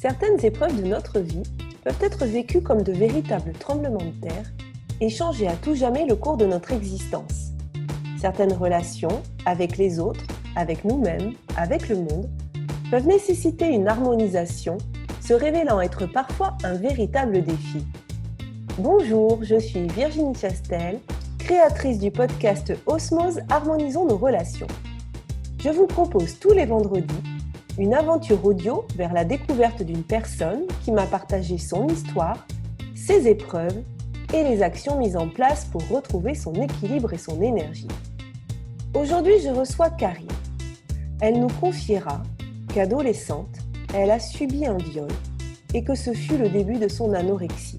Certaines épreuves de notre vie peuvent être vécues comme de véritables tremblements de terre et changer à tout jamais le cours de notre existence. Certaines relations, avec les autres, avec nous-mêmes, avec le monde, peuvent nécessiter une harmonisation, se révélant être parfois un véritable défi. Bonjour, je suis Virginie Chastel, créatrice du podcast Osmose Harmonisons nos relations. Je vous propose tous les vendredis une aventure audio vers la découverte d'une personne qui m'a partagé son histoire, ses épreuves et les actions mises en place pour retrouver son équilibre et son énergie. Aujourd'hui, je reçois Karine. Elle nous confiera qu'adolescente, elle a subi un viol et que ce fut le début de son anorexie.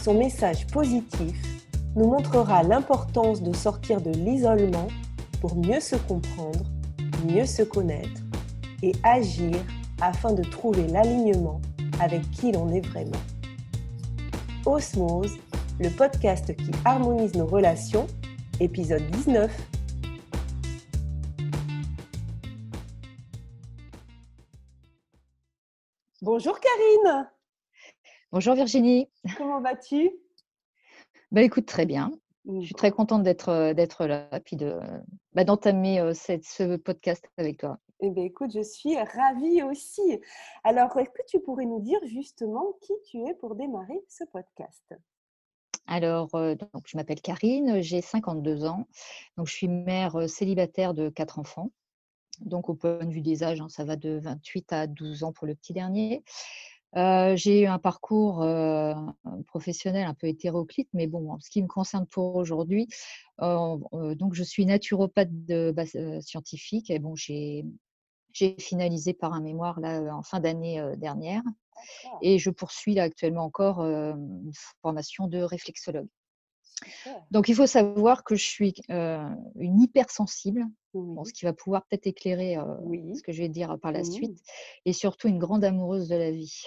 Son message positif nous montrera l'importance de sortir de l'isolement pour mieux se comprendre, mieux se connaître et agir afin de trouver l'alignement avec qui l'on est vraiment. Osmose, le podcast qui harmonise nos relations, épisode 19. Bonjour Karine. Bonjour Virginie. Comment vas-tu? Bah, Écoute, très bien. Je suis très contente d'être, d'être là et de, bah, d'entamer cette, ce podcast avec toi. Eh bien, écoute, je suis ravie aussi. Alors, est-ce que tu pourrais nous dire justement qui tu es pour démarrer ce podcast? Alors, donc, je m'appelle Karine, j'ai 52 ans. Donc, je suis mère célibataire de quatre enfants. Donc, au point de vue des âges, hein, ça va de 28 à 12 ans pour le petit dernier. j'ai eu un parcours professionnel un peu hétéroclite, mais bon, en ce qui me concerne pour aujourd'hui, donc je suis naturopathe de scientifique et bon, j'ai j'ai finalisé par un mémoire là, en fin d'année dernière et je poursuis là, actuellement encore une formation de réflexologue. Donc il faut savoir que je suis une hypersensible, ce qui va pouvoir peut-être éclairer ce que je vais dire par la mmh. suite, et surtout une grande amoureuse de la vie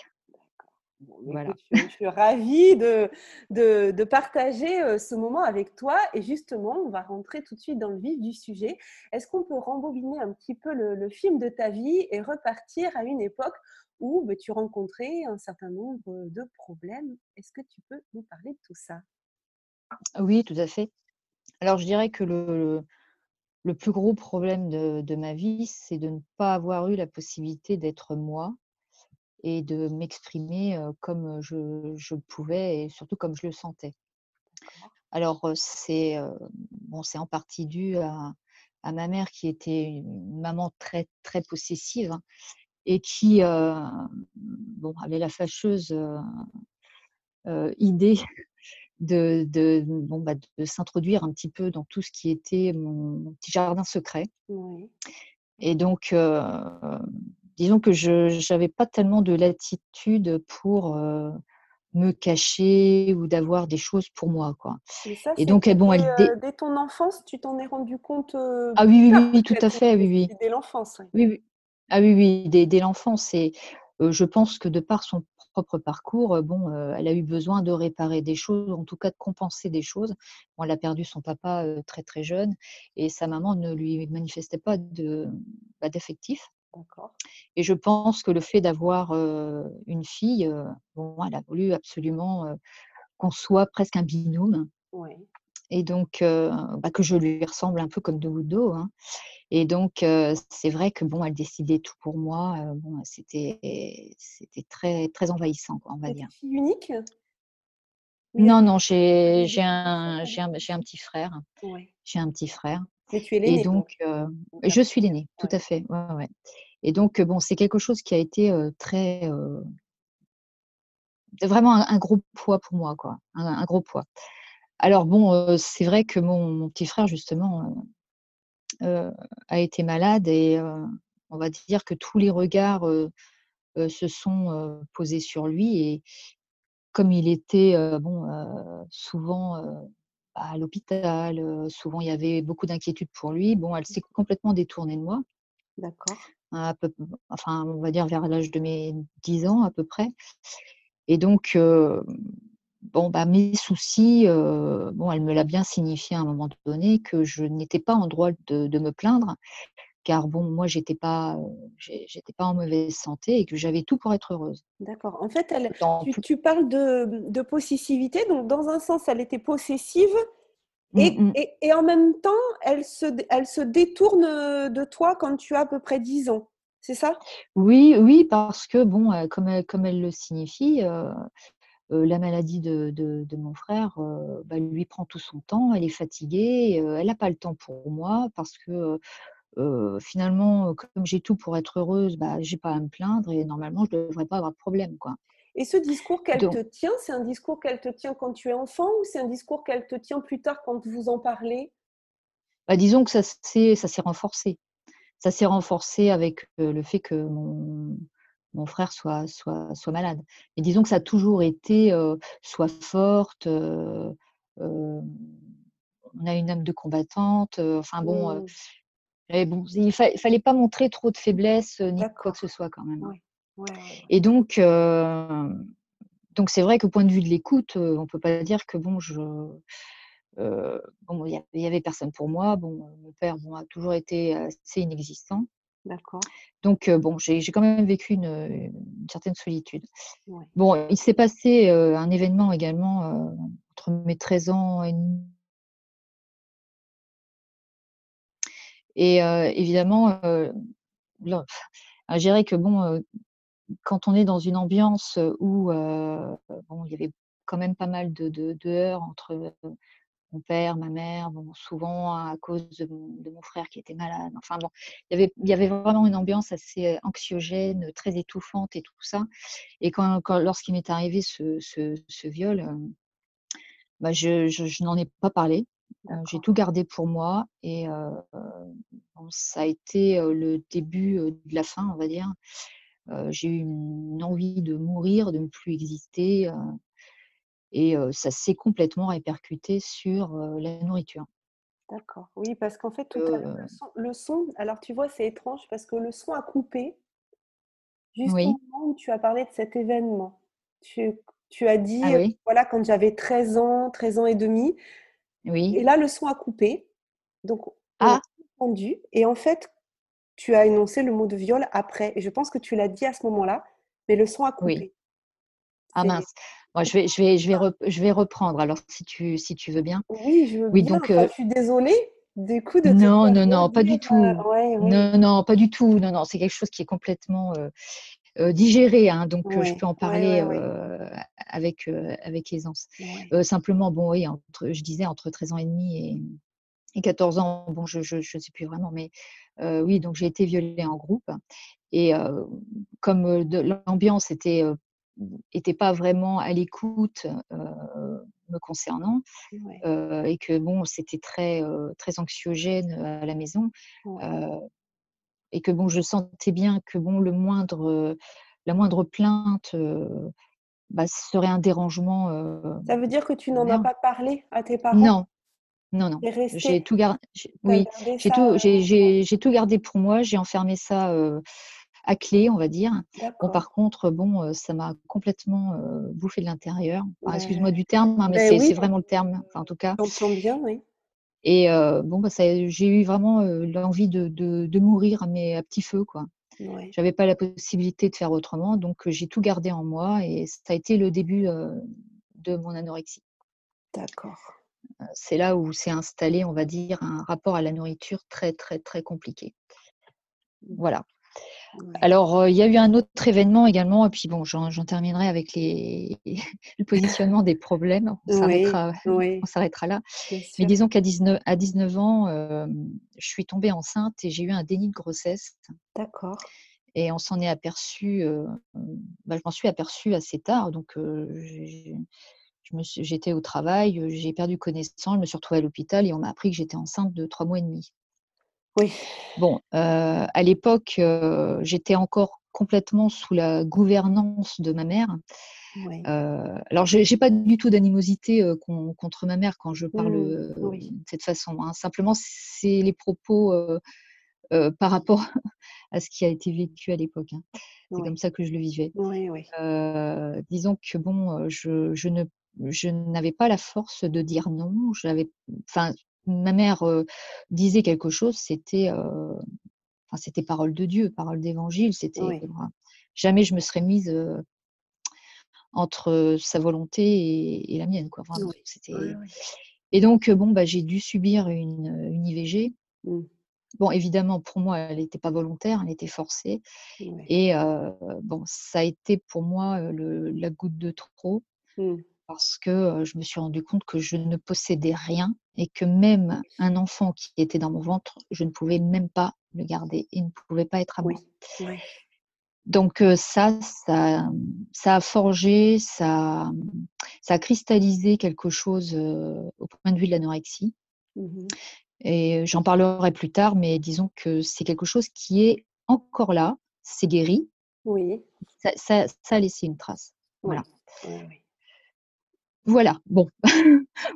je, suis ravie de, de, partager ce moment avec toi. Et justement, on va rentrer tout de suite dans le vif du sujet. Est-ce qu'on peut rembobiner un petit peu le, film de ta vie et repartir à une époque où bah, tu rencontrais un certain nombre de problèmes? Est-ce que tu peux nous parler de tout ça? Oui, tout à fait. Alors, je dirais que le, le plus gros problème de, de ma vie, c'est de ne pas avoir eu la possibilité d'être moi et de m'exprimer comme je, pouvais et surtout comme je le sentais. Alors, c'est bon, en partie dû à, ma mère qui était une maman très, très possessive hein, et qui bon, avait la fâcheuse idée de, de, bon, bah, de s'introduire un petit peu dans tout ce qui était mon, petit jardin secret. Et donc, disons que je n'avais pas tellement de latitude pour me cacher ou d'avoir des choses pour moi. Quoi. Et, donc, bon, elle, dès ton enfance, tu t'en es rendu compte Ah oui, oui, oui, tout à fait, oui, oui. Dès l'enfance. Oui. oui, Ah oui, oui, dès, dès l'enfance. Et je pense que de par son propre parcours, bon, elle a eu besoin de réparer des choses, en tout cas de compenser des choses. elle a perdu son papa très très jeune et sa maman ne lui manifestait pas de, bah, d'affectif. Et je pense que le fait d'avoir une fille, bon, elle a voulu absolument qu'on soit presque un binôme. Et donc, bah, que je lui ressemble un peu comme de d'eau. Hein. Et donc, c'est vrai que bon, elle décidait tout pour moi. bon, c'était, c'était très, très envahissant, quoi, on va dire. Fille unique? Non, non, j'ai, j'ai un, j'ai un, j'ai un petit frère. J'ai un petit frère. Et tu es l'aînée. Et donc, je suis l'aînée, tout à fait. Ouais, ouais. Et donc, bon, c'est quelque chose qui a été très. vraiment un, gros poids pour moi, quoi. Un, gros poids. Alors, bon, c'est vrai que mon, petit frère, justement, a été malade et on va dire que tous les regards se sont posés sur lui. Et comme il était, bon, souvent à l'hôpital, souvent il y avait beaucoup d'inquiétudes pour lui, bon, elle s'est complètement détournée de moi. D'accord enfin, on va dire vers l'âge de mes 10 ans à peu près. Et donc, bon, bah, mes soucis, bon, elle me l'a bien signifié à un moment donné que je n'étais pas en droit de, me plaindre car bon, moi, j'étais pas, j'étais pas en mauvaise santé et que j'avais tout pour être heureuse. D'accord. En fait, elle, tu, parles de, de, possessivité, donc dans un sens, elle était possessive, mmh, et, et, en même temps, elle se, elle se détourne de toi quand tu as à peu près 10 ans. C'est ça? Oui, oui, parce que bon, comme, elle, comme elle le signifie, la maladie de, de, mon frère bah, lui prend tout son temps, elle est fatiguée, elle n'a pas le temps pour moi parce que finalement, comme j'ai tout pour être heureuse, bah, j'ai pas à me plaindre et normalement, je ne devrais pas avoir de problème. Quoi. Et ce discours qu'elle te tient, c'est un discours qu'elle te tient quand tu es enfant ou c'est un discours qu'elle te tient plus tard quand vous en parlez? Bah, Disons que ça s'est renforcé. Ça s'est renforcé avec le fait que mon, mon frère soit, soit, soit malade. Et disons que ça a toujours été soit forte, on a une âme de combattante, enfin bon, mmh. Bon il ne fallait pas montrer trop de faiblesse ni quoi que ce soit quand même. Hein. Et donc, donc c'est vrai qu'au point de vue de l'écoute, on ne peut pas dire que bon, je, bon, il n'y avait personne pour moi. Bon, mon père bon, a toujours été assez inexistant. D'accord. Donc, bon, j'ai quand même vécu une, certaine solitude. Bon, il s'est passé un événement également entre mes 13 ans et Et évidemment, je dirais que bon, quand on est dans une ambiance où bon, il y avait quand même pas mal de, de, heurts entre mon père, ma mère, souvent à cause de mon, frère qui était malade. Enfin bon, il y, avait, il y avait vraiment une ambiance assez anxiogène, très étouffante et tout ça. Et quand, lorsqu'il m'est arrivé ce, ce, viol, bah je, je, n'en ai pas parlé. J'ai tout gardé pour moi et ça a été le début de la fin, on va dire. j'ai eu une envie de mourir, de ne plus exister. Et ça s'est complètement répercuté sur la nourriture. D'accord. Oui, parce qu'en fait, tout le, son, alors tu vois, c'est étrange parce que le son a coupé juste au moment où tu as parlé de cet événement. Tu, as dit, ah voilà, quand j'avais 13 ans, 13 ans et demi. Oui. Et là, le son a coupé. Donc, on ah. a entendu. Et en fait, tu as énoncé le mot de viol après. Et je pense que tu l'as dit à ce moment-là, mais le son a coupé. Oui. Ah mince. Moi, je vais, je vais, je vais, je vais reprendre. Alors, si tu, si tu veux bien. Oui, je veux oui, bien. Donc, je suis désolée. Du coup, de non, non, non, pas du tout. Non, non, pas du tout. Non, non, c'est quelque chose qui est complètement digéré, hein, donc je peux en parler avec avec aisance. simplement, bon, oui, entre, je disais entre 13 ans et demi et, et 14 ans. Bon, je ne sais plus vraiment, mais oui, donc j'ai été violée en groupe et comme l'ambiance était n'était pas vraiment à l'écoute me concernant et que bon c'était très très anxiogène à la maison et que bon je sentais bien que bon le moindre la moindre plainte bah, serait un dérangement ça veut dire que tu n'en as pas parlé à tes parents? Non non non j'ai tout gardé oui j'ai tout j'ai tout gardé pour moi j'ai enfermé ça à clé, on va dire. Bon, par contre, bon, ça m'a complètement bouffé de l'intérieur. Excuse-moi du terme, hein, mais ben c'est vraiment le terme, en tout cas. J'entends bien, oui. Et bon, bah, j'ai eu vraiment l'envie de, de, mourir, mais à petit feu, quoi. Ouais. J'avais pas la possibilité de faire autrement, donc j'ai tout gardé en moi et ça a été le début de mon anorexie. D'accord. C'est là où s'est installé, on va dire, un rapport à la nourriture très, très, très compliqué. Mmh. Voilà. Alors, il y a eu un autre événement également, et puis bon, j'en terminerai avec les, le positionnement des problèmes. On s'arrêtera là. Mais disons qu'à 19, à 19 ans, je suis tombée enceinte et j'ai eu un déni de grossesse. D'accord. Et on s'en est aperçu, bah, je m'en suis aperçue assez tard. Donc, j'étais au travail, j'ai perdu connaissance, je me suis retrouvée à l'hôpital et on m'a appris que j'étais enceinte de trois mois et demi. Oui. Bon, à l'époque, j'étais encore complètement sous la gouvernance de ma mère. alors, je n'ai pas du tout d'animosité contre ma mère quand je parle mmh, de cette façon. Hein. Simplement, c'est les propos par rapport à ce qui a été vécu à l'époque. Hein. C'est comme ça que je le vivais. disons que bon, je, je ne je n'avais pas la force de dire non. J'avais, enfin, ma mère disait quelque chose, c'était enfin, c'était parole de Dieu, parole d'évangile. C'était jamais je me serais mise entre sa volonté et, la mienne, quoi. c'était. Et donc, bon, bah, j'ai dû subir une, une IVG. Mmh. Bon, évidemment, pour moi, elle n'était pas volontaire, elle était forcée. Et bon, ça a été pour moi la goutte de trop. Mmh. Parce que je me suis rendu compte que je ne possédais rien et que même un enfant qui était dans mon ventre, je ne pouvais même pas le garder. Il ne pouvait pas être à moi. Donc ça, ça, ça, a forgé, ça, ça a cristallisé quelque chose au point de vue de l'anorexie. Mmh et j'en parlerai plus tard, mais disons que c'est quelque chose qui est encore là, c'est guéri. Oui. Ça, ça, a laissé une trace. Voilà. Voilà, bon,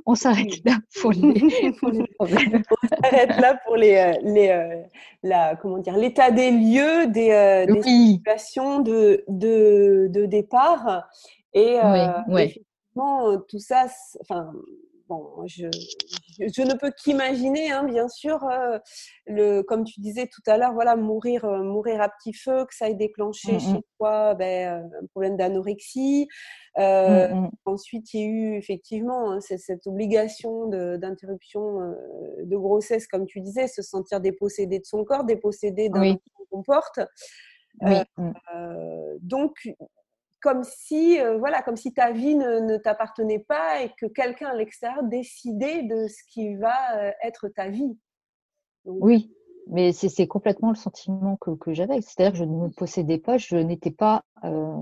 on s'arrête là pour les, problèmes. on s'arrête là pour les, les la, comment dire, l'état des lieux, des, des situations de, de, de, départ. Et effectivement, tout ça, enfin, bon, je, je, ne peux qu'imaginer, hein, bien sûr, euh, le, comme tu disais tout à l'heure, voilà, mourir, euh, mourir à petit feu, que ça ait déclenché mmh chez toi ben, euh, un problème d'anorexie. Mmh ensuite, il y a eu effectivement hein, cette, obligation d'interruption de, grossesse, comme tu disais, se sentir dépossédé de son corps, dépossédé d'un oui. qu'on porte. Oui. Mmh. donc, comme si, euh, voilà, comme si ta vie ne, t'appartenait pas et que quelqu'un à l'extérieur décidait de ce qui va euh, être ta vie. oui, mais c'est complètement le sentiment que, j'avais. C'est-à-dire que je ne me possédais pas, je n'étais pas. Euh,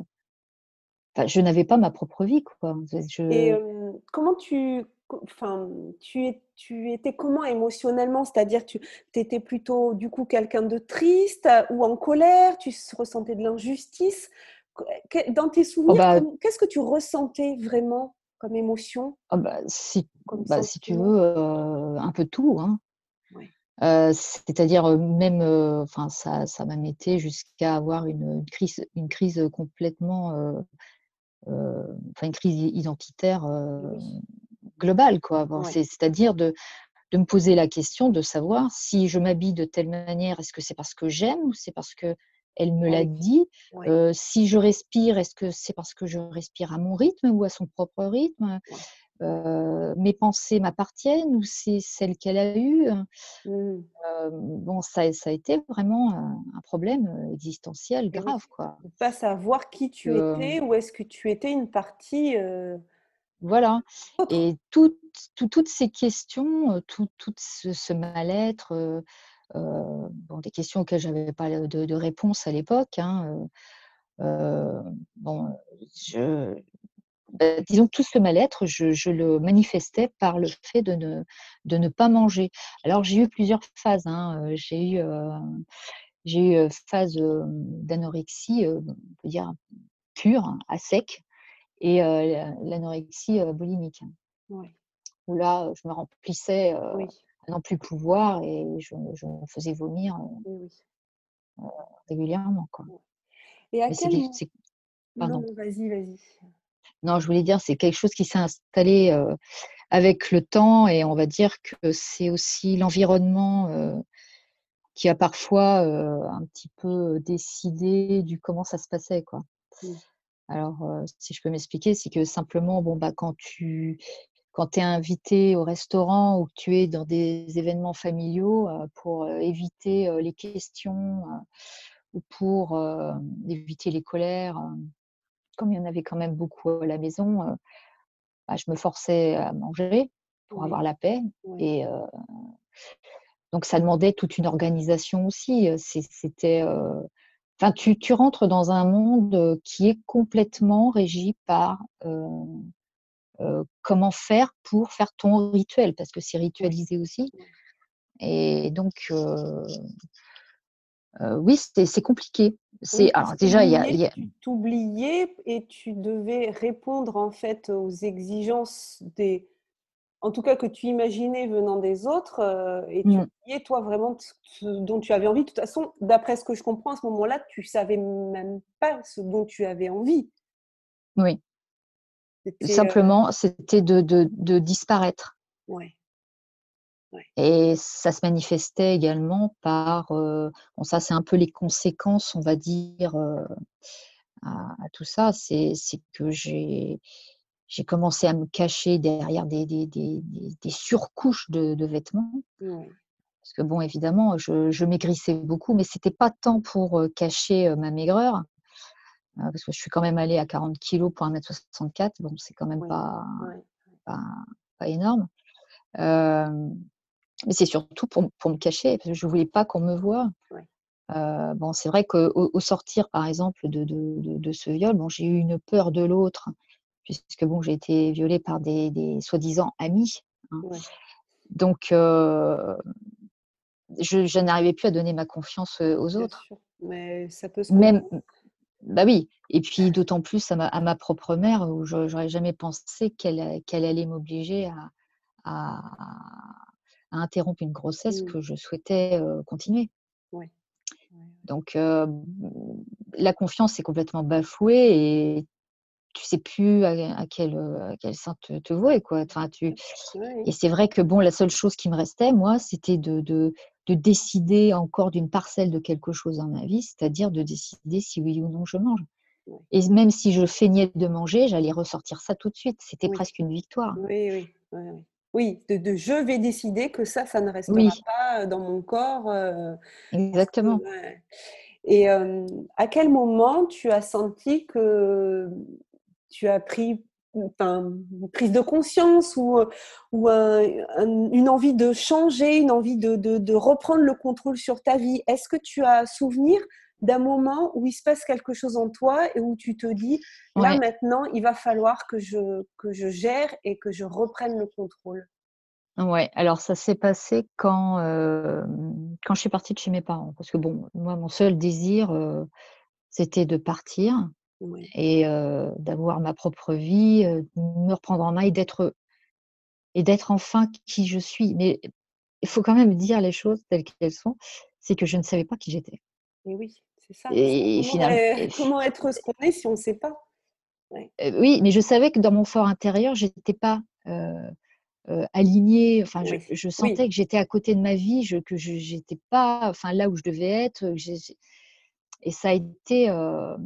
je n'avais pas ma propre vie. Quoi. Et comment tu. Enfin, tu, tu étais comment émotionnellement? C'est-à-dire, tu étais plutôt du coup quelqu'un de triste ou en colère? Tu ressentais de l'injustice? Dans tes oh, souvenirs, bah qu'est-ce que tu ressentais vraiment comme émotion oh, bah, si, bah, si, tu veux, euh, un peu tout. Hein. Euh, c'est-à-dire euh, même, enfin ça, ça m'a metté jusqu'à avoir une, crise, une crise complètement, enfin une crise identitaire globale, quoi. C'est-à-dire de, de me poser la question de savoir si je m'habille de telle manière, est-ce que c'est parce que j'aime ou c'est parce que elle me l'a dit. si je respire, est-ce que c'est parce que je respire à mon rythme ou à son propre rythme? Mes pensées m'appartiennent ou c'est celle qu'elle a eue mmh. Bon, ça, ça, a été vraiment un, problème existentiel grave. Quoi. Pas savoir qui tu étais ou est-ce que tu étais une partie. Voilà. Et toutes ces questions, tout, ce mal-être, euh, bon, des questions auxquelles je n'avais pas de, réponse à l'époque. Hein, euh, euh, bon, je, bah, disons que tout ce mal-être, je, le manifestais par le fait de ne, de ne pas manger. Alors j'ai eu plusieurs phases. Hein, j'ai eu, j'ai eu phase d'anorexie, on peut dire pure, hein, à sec, et l'anorexie boulimique. Où là, je me remplissais non plus pouvoir et je, me faisais vomir régulièrement. Quoi. Et à quel Non, vas-y, vas-y. Non, je voulais dire, c'est quelque chose qui s'est installé avec le temps et on va dire que c'est aussi l'environnement qui a parfois un petit peu décidé du comment ça se passait. Quoi. Alors, si je peux m'expliquer, c'est que simplement, bon, bah, quand tu quand tu es invité au restaurant ou que tu es dans des événements familiaux euh, pour euh, éviter euh, les questions ou pour éviter les colères, comme il y en avait quand même beaucoup à la maison, bah, je me forçais à manger pour avoir la paix. Et donc ça demandait toute une organisation aussi. C'était Enfin, tu, tu, rentres dans un monde qui est complètement régi par euh, comment faire pour faire ton rituel, parce que c'est ritualisé aussi. Et donc, oui, c'est compliqué. C'est alors déjà il y a, y tu t'oubliais et tu devais répondre en fait aux exigences des, en tout cas que tu imaginais venant des autres et tu mmh. oubliais toi vraiment ce dont tu avais envie. De toute façon, d'après ce que je comprends à ce moment-là, tu savais même pas ce dont tu avais envie. Oui. Simplement, c'était de, de, de, disparaître. Ouais. Et ça se manifestait également par, bon ça c'est un peu les conséquences, on va dire, à, tout ça, c'est que j'ai j'ai commencé à me cacher derrière des, des, des, des surcouches de, de vêtements. Parce que bon, évidemment, je, je maigrissais beaucoup, mais c'était pas tant pour cacher ma maigreur, parce que je suis quand même allée à 40 kg pour 1m64, bon, c'est quand même pas, pas, pas, énorme. mais c'est surtout pour, pour, me cacher, parce que je voulais pas qu'on me voie. bon, c'est vrai qu'au au sortir, par exemple, de, de, de, ce viol, bon, j'ai eu une peur de l'autre, puisque bon, j'ai été violée par des, des soi-disant amis. Hein. Donc, euh, je, je n'arrivais plus à donner ma confiance aux autres. Mais ça peut se Même, bah oui. Et puis d'autant plus à ma, à ma, propre mère, où je n'aurais jamais pensé qu'elle qu'elle allait m'obliger à, à, à, interrompre une grossesse mmh. que je souhaitais euh, continuer. Ouais. Donc euh, la confiance est complètement bafouée et tu sais plus à, quel, à quel sein te, te vouer. Quoi. Enfin, tu... Et c'est vrai que bon, la seule chose qui me restait, moi, c'était de, de, de décider encore d'une parcelle de quelque chose dans ma vie, c'est-à-dire de décider si oui ou non je mange. Et même si je feignais de manger, j'allais ressortir ça tout de suite. C'était presque une victoire. Oui, oui, oui. oui. de, de, je vais décider que ça, ça ne restera pas dans mon corps. Euh, Exactement. Et euh, à quel moment tu as senti que tu as pris une prise de conscience ou, ou une envie de changer, une envie de, de, reprendre le contrôle sur ta vie. Est-ce que tu as souvenir d'un moment où il se passe quelque chose en toi et où tu te dis, là maintenant, il va falloir que je, que je gère et que je reprenne le contrôle? Ouais, alors ça s'est passé quand, euh, quand je suis partie de chez mes parents. Parce que bon, moi, mon seul désir, euh, c'était de partir et d'avoir ma propre vie, de me reprendre en main et d'être et d'être enfin qui je suis. Mais il faut quand même dire les choses telles qu'elles sont, c'est que je ne savais pas qui j'étais. Et oui, c'est ça. Et, comment, finalement, comment être ce qu'on est si on ne sait pas? Oui, mais je savais que dans mon fort intérieur, j'étais pas euh, alignée. Enfin, je, sentais que j'étais à côté de ma vie, je, que je n'étais pas, enfin là où je devais être. Et ça a été, un,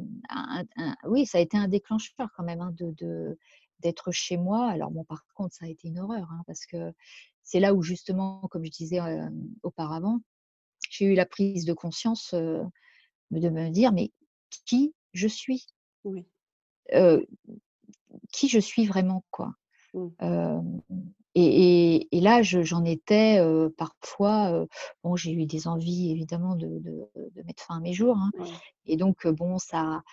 oui, ça a été un déclencheur quand même hein, de, d'être chez moi. Alors bon, par contre, ça a été une horreur hein, parce que c'est là où justement, comme je disais auparavant, j'ai eu la prise de conscience de me dire mais qui je suis? Oui. Qui je suis vraiment quoi? Mmh. Et, là, j'en étais parfois. bon, j'ai eu des envies évidemment de, mettre fin à mes jours. Hein. Et donc, bon, ça,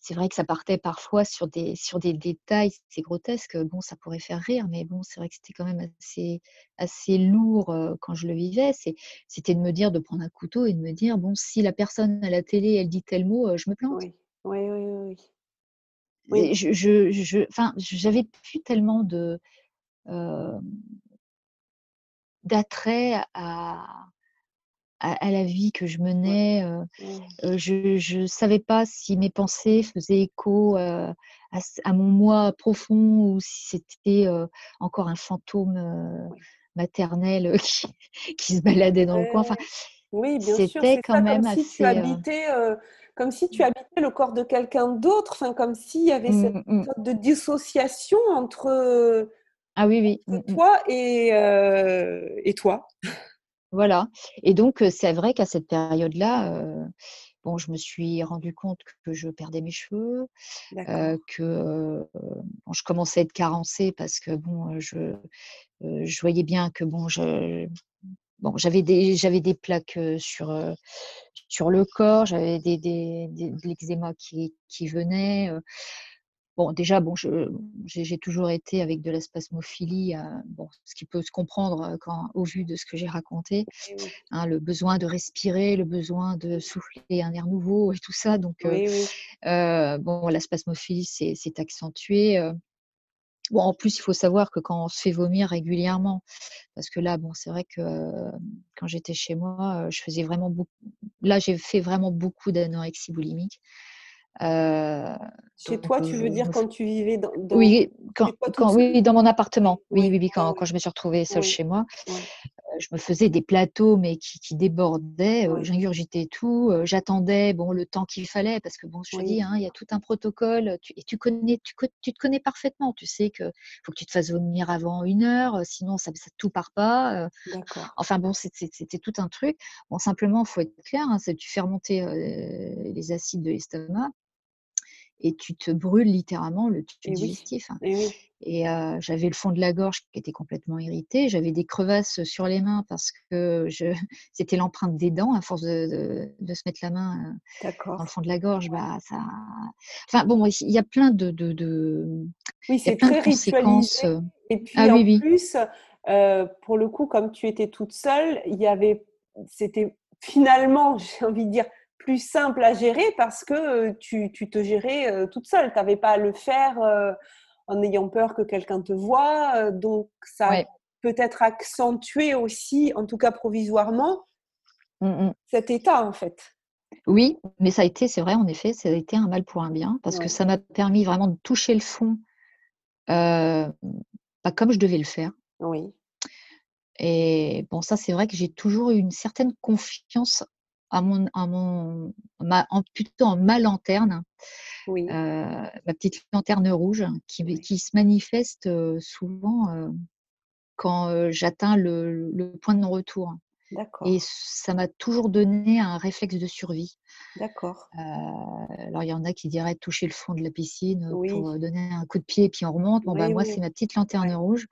c'est vrai que ça partait parfois sur des, sur des détails, c'est grotesque. Bon, ça pourrait faire rire, mais bon, c'est vrai que c'était quand même assez, assez lourd quand je le vivais. C'était de me dire, de prendre un couteau et de me dire, bon, si la personne à la télé, elle dit tel mot, je me plante. Oui, oui, oui. oui. Je, je, je, j'avais plus tellement de, d'attrait à, à, la vie que je menais. je ne savais pas si mes pensées faisaient écho à, mon moi profond ou si c'était encore un fantôme maternel qui, se baladait dans le coin. Enfin, oui, bien sûr. C'était quand même comme Si tu habitais, comme si tu habitais le corps de quelqu'un d'autre, enfin, comme s'il y avait cette mmh, mmh. sorte de dissociation entre ah oui, oui. Mmh, mmh. Toi et, euh, et toi. Voilà. Et donc, c'est vrai qu'à cette période-là, bon, je me suis rendu compte que je perdais mes cheveux, que je commençais à être carencée parce que bon, je, je voyais bien que bon, je, bon, j'avais des, j'avais des plaques sur, sur le corps, j'avais des, des, des de l'eczéma qui, qui venait. Bon, déjà, bon, j'ai toujours été avec de la spasmophilie, euh, bon, ce qui peut se comprendre euh, quand, au vu de ce que j'ai raconté, hein, le besoin de respirer, le besoin de souffler un air nouveau et tout ça. Donc, euh, bon, la spasmophilie s'est accentuée. Bon, en plus, il faut savoir que quand on se fait vomir régulièrement, parce que là, bon, c'est vrai que quand j'étais chez moi, je faisais vraiment beaucoup. Là, j'ai fait vraiment beaucoup d'anorexie boulimique. Euh, Chez toi, tu veux dire quand tu vivais dans, oui, quand, oui, dans mon appartement. Oui, oui, oui, quand, quand, je me suis retrouvée seule chez moi. Je me faisais des plateaux, mais qui, qui débordaient. J'ingurgitais tout. J'attendais bon, le temps qu'il fallait, parce que bon, je te dis, hein, il y a tout un protocole. et tu, connais, tu, tu, te connais parfaitement. Tu sais qu'il faut que tu te fasses vomir avant une heure, sinon ça, ça tout part pas. Enfin bon, c'était tout un truc. Bon, simplement, il faut être clair, hein, tu fais remonter les acides de l'estomac et tu te brûles littéralement le tube digestif. Hein. Et, j'avais le fond de la gorge qui était complètement irrité. J'avais des crevasses sur les mains parce que je... c'était l'empreinte des dents. À force de, de, se mettre la main dans le fond de la gorge, bah, ça. Enfin bon, il y a plein de. de, de... Oui, c'est très conséquences. Et puis ah, en oui, plus, pour le coup, comme tu étais toute seule, il y avait. C'était finalement, j'ai envie de dire, plus simple à gérer parce que tu, tu te gérais toute seule. Tu n'avais pas à le faire en ayant peur que quelqu'un te voie. donc, ça peut être accentué aussi, en tout cas provisoirement, mmh, mmh. cet état en fait. Oui, mais ça a été, c'est vrai, en effet, ça a été un mal pour un bien parce que ça m'a permis vraiment de toucher le fond pas comme je devais le faire. Oui. Et bon, ça, c'est vrai que j'ai toujours eu une certaine confiance à mon, à mon ma, en, plutôt en ma lanterne, oui. euh, ma petite lanterne rouge, qui, qui se manifeste euh, souvent euh, quand j'atteins le, le, point de non-retour. Et ça m'a toujours donné un réflexe de survie. D'accord. alors il y en a qui diraient toucher le fond de la piscine pour donner un coup de pied et puis on remonte. Bon, bah, moi, c'est ma petite lanterne rouge.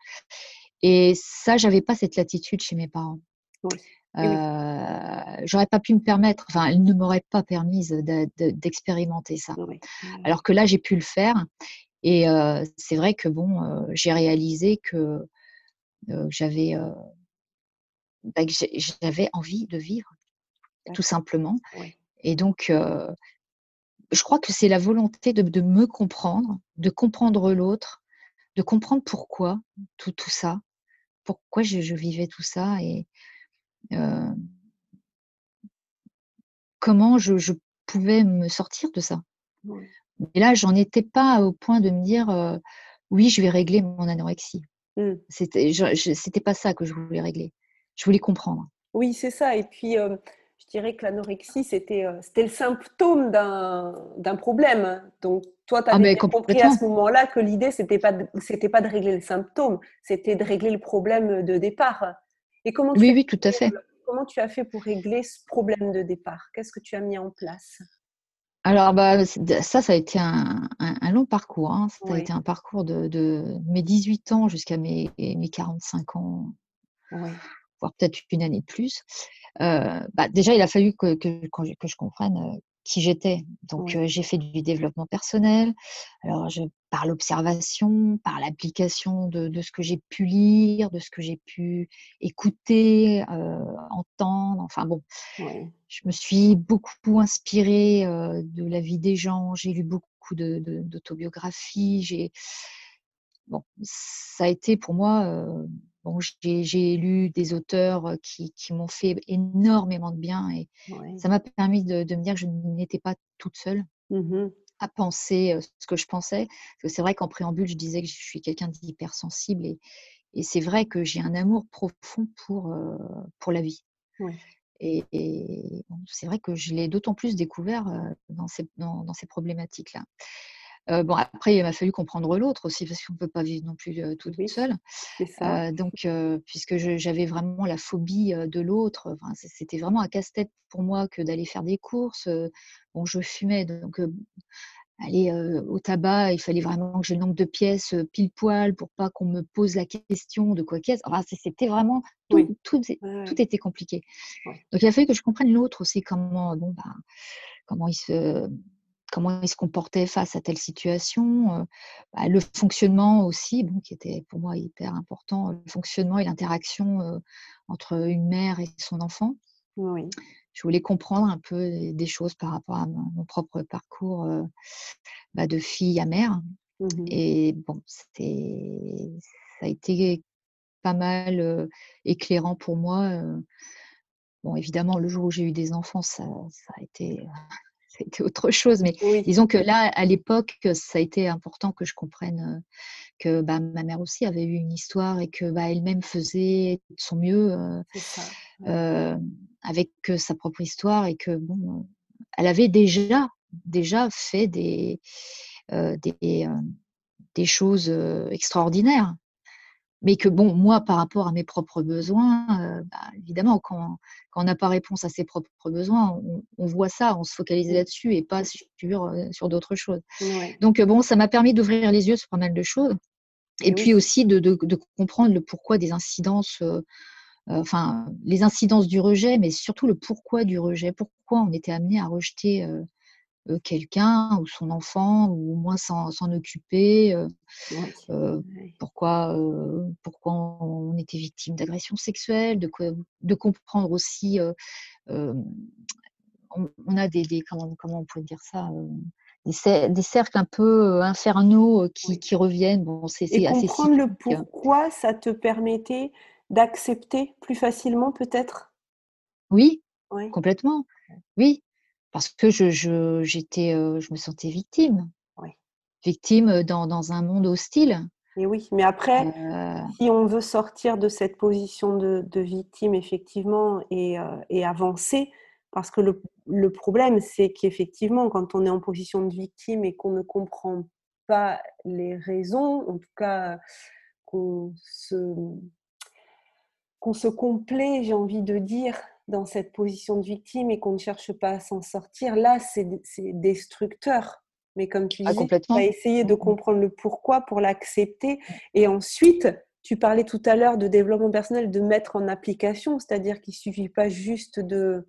Et ça, j'avais pas cette latitude chez mes parents. Euh, j'aurais pas pu me permettre, enfin, elle ne m'aurait pas permise d'expérimenter ça. Alors que là, j'ai pu le faire. Et euh, c'est vrai que bon, euh, j'ai réalisé que j'avais bah, j'avais envie de vivre, tout simplement. Et donc, je crois que c'est la volonté de, de, me comprendre, de comprendre l'autre, de comprendre pourquoi tout, tout ça, pourquoi je, je, vivais tout ça. Et, comment je, pouvais me sortir de ça? Et là, j'en étais pas au point de me dire oui, je vais régler mon anorexie. Mmh. C'était, c'était pas ça que je voulais régler. Je voulais comprendre. Oui, c'est ça. Et puis, je dirais que l'anorexie, c'était, c'était le symptôme d'un, problème. Donc, toi, tu avais ah, compris à ce moment-là que l'idée, c'était pas, c'était pas de régler le symptôme, c'était de régler le problème de départ. Et comment oui, oui, tout à fait. Comment tu as fait pour régler ce problème de départ? Qu'est-ce que tu as mis en place? Alors, bah, ça, ça a été un, long parcours. Hein. Ça a été un parcours de, mes 18 ans jusqu'à mes, mes 45 ans, voire peut-être une année de plus. Euh, bah, déjà, il a fallu que, que, que je comprenne euh, qui j'étais. Donc, j'ai fait du développement personnel. Alors, je, par l'observation, par l'application de, de, ce que j'ai pu lire, de ce que j'ai pu écouter, entendre. Enfin bon, je me suis beaucoup inspirée de la vie des gens. J'ai lu beaucoup d'autobiographies. J'ai bon, ça a été pour moi Bon, j'ai lu des auteurs qui, qui m'ont fait énormément de bien et ça m'a permis de, de, me dire que je n'étais pas toute seule mmh à penser ce que je pensais. C'est vrai qu'en préambule, je disais que je suis quelqu'un d'hypersensible et, et c'est vrai que j'ai un amour profond pour, pour la vie. Et, c'est vrai que je l'ai d'autant plus découvert dans ces, dans, dans ces problématiques-là bon, après, il m'a fallu comprendre l'autre aussi, parce qu'on ne peut pas vivre non plus tout seul. donc, puisque j'avais vraiment la phobie de l'autre, enfin, c'était vraiment un casse-tête pour moi que d'aller faire des courses. bon, je fumais, donc aller au tabac, il fallait vraiment que j'ai le nombre de pièces pile poil pour pas qu'on me pose la question de quoi qu'est-ce. Enfin, c'était vraiment tout, tout, tout, était compliqué. Donc il a fallu que je comprenne l'autre aussi, comment, bon, bah, comment il se comment il se comportait face à telle situation, bah, le fonctionnement aussi, bon, qui était pour moi hyper important, le fonctionnement et l'interaction entre une mère et son enfant. Oui. Je voulais comprendre un peu des choses par rapport à mon, propre parcours bah, de fille à mère. Mmh et bon, c'était, ça a été pas mal éclairant pour moi. Bon, évidemment, le jour où j'ai eu des enfants, ça, ça a été ça a été autre chose. Mais disons que là, à l'époque, ça a été important que je comprenne que bah, ma mère aussi avait eu une histoire et que bah, elle-même faisait de son mieux avec sa propre histoire et que bon, elle avait déjà déjà fait des des, des choses extraordinaires mais que bon, moi, par rapport à mes propres besoins, bah, évidemment, quand, quand on n'a pas réponse à ses propres besoins, on, voit ça, on se focalise mmh. là-dessus et pas sur, sur d'autres choses. Donc, bon, ça m'a permis d'ouvrir les yeux sur pas mal de choses. Et, puis aussi de, de, de, comprendre le pourquoi des incidences, enfin, les incidences du rejet, mais surtout le pourquoi du rejet. Pourquoi on était amené à rejeter quelqu'un ou son enfant ou au moins s'en occuper pourquoi pourquoi on était victime d'agressions sexuelles de, de comprendre aussi on, a des, des, comment, comment on pourrait dire ça des, cercles un peu infernaux qui, qui reviennent. Bon c'est assez comprendre le pourquoi ça te permettait d'accepter plus facilement peut-être? Oui, oui complètement. Oui parce que je, je, j'étais, je me sentais victime. Victime dans, dans, un monde hostile. Et oui, mais après, si on veut sortir de cette position de, de victime, effectivement, et, et, avancer, parce que le, le problème, c'est qu'effectivement, quand on est en position de victime et qu'on ne comprend pas les raisons, en tout cas, qu'on se, qu'on se complaît, j'ai envie de dire, dans cette position de victime et qu'on ne cherche pas à s'en sortir, là, c'est destructeur. Mais comme tu ah, dis, tu as essayé de mmh, mmh. comprendre le pourquoi pour l'accepter. Et ensuite, tu parlais tout à l'heure de développement personnel, de mettre en application, c'est-à-dire qu'il ne suffit pas juste de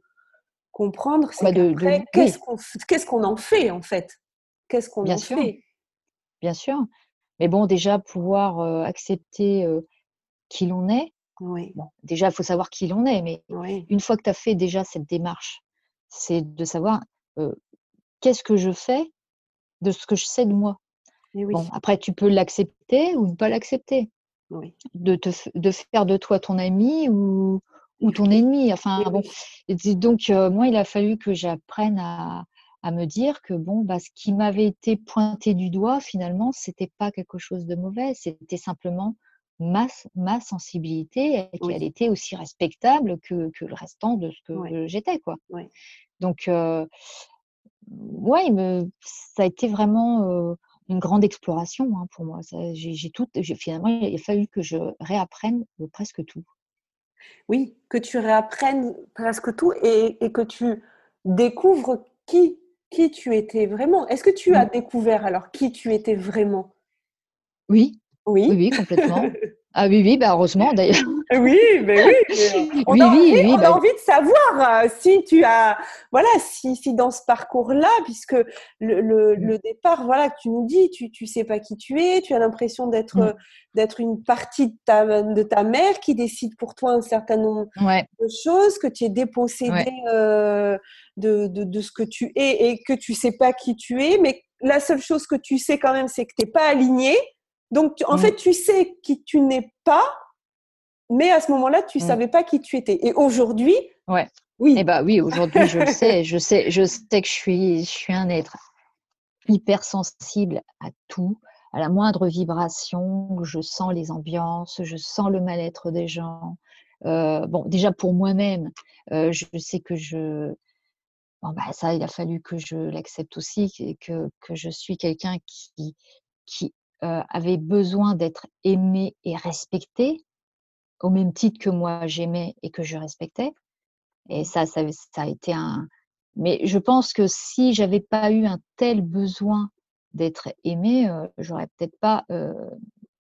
comprendre, c'est bah qu'est-ce qu'on en fait en fait? Qu'est-ce qu'on en sûr. fait? Bien sûr. Mais bon, déjà, pouvoir euh, accepter euh, qui l'on est, oui. Bon, déjà, il faut savoir qui l'on est, mais une fois que tu as fait déjà cette démarche, c'est de savoir qu'est-ce que je fais de ce que je sais de moi. Bon, après, tu peux l'accepter ou ne pas l'accepter. De, te, de faire de toi ton ami ou, ou ton ennemi. Enfin, bon. donc, moi, il a fallu que j'apprenne à, à, me dire que bon, bah, ce qui m'avait été pointé du doigt, finalement, c'était pas quelque chose de mauvais. C'était simplement ma, ma sensibilité et qu'elle était aussi respectable que, que, le restant de ce que j'étais. quoi. Donc, euh, ouais, me, ça a été vraiment une grande exploration hein, pour moi. J'ai tout, finalement, il a fallu que je réapprenne presque tout. Oui, que tu réapprennes presque tout et, et que tu découvres qui, qui tu étais vraiment. Est-ce que tu as découvert alors qui tu étais vraiment? Oui, oui. Oui, complètement. Ah oui, oui, bah heureusement d'ailleurs. Oui, mais oui. on, a, envie, on a bah envie de savoir euh, si tu as, voilà, si, si dans ce parcours-là, puisque le, le, mm. le, départ, voilà, tu nous dis, tu ne sais pas qui tu es, tu as l'impression d'être mm. d'être une partie de ta, de ta mère qui décide pour toi un certain nombre de choses, que tu es dépossédé euh, de, de, de, ce que tu es et que tu sais pas qui tu es, mais la seule chose que tu sais quand même, c'est que tu n'es pas aligné donc, en mm. fait, tu sais qui tu n'es pas, mais à ce moment-là, tu ne mm. savais pas qui tu étais. Et aujourd'hui, ouais. oui. Eh ben, oui, aujourd'hui, je le sais. Je sais, je sais que je suis, je suis un être hypersensible à tout, à la moindre vibration. Je sens les ambiances, je sens le mal-être des gens. Euh, bon, déjà pour moi-même, euh, je sais que je, bon, bah, ça, il a fallu que je l'accepte aussi, que, que je suis quelqu'un qui, qui euh, avait besoin d'être aimé et respecté, au même titre que moi j'aimais et que je respectais. Et ça, ça, a été un. Mais je pense que si j'avais pas eu un tel besoin d'être aimé, euh, j'aurais peut-être pas euh,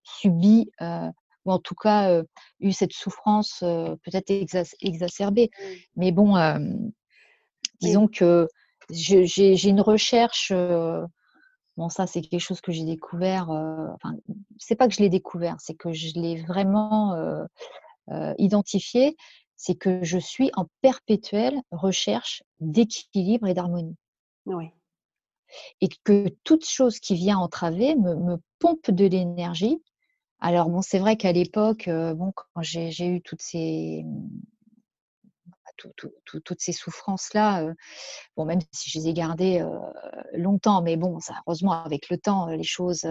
subi, ou en tout cas eu cette souffrance peut-être exacerbée. Mais bon, disons que j'ai une recherche Bon, ça, c'est quelque chose que j'ai découvert. Euh, enfin, c'est pas que je l'ai découvert, c'est que je l'ai vraiment euh, euh, identifié. C'est que je suis en perpétuelle recherche d'équilibre et d'harmonie. Oui. Et que toute chose qui vient entraver me, pompe de l'énergie. Alors, bon, c'est vrai qu'à l'époque, bon, quand j'ai eu toutes ces, toutes ces souffrances-là, bon, même si je les ai gardées longtemps, mais bon, ça, heureusement, avec le temps, les choses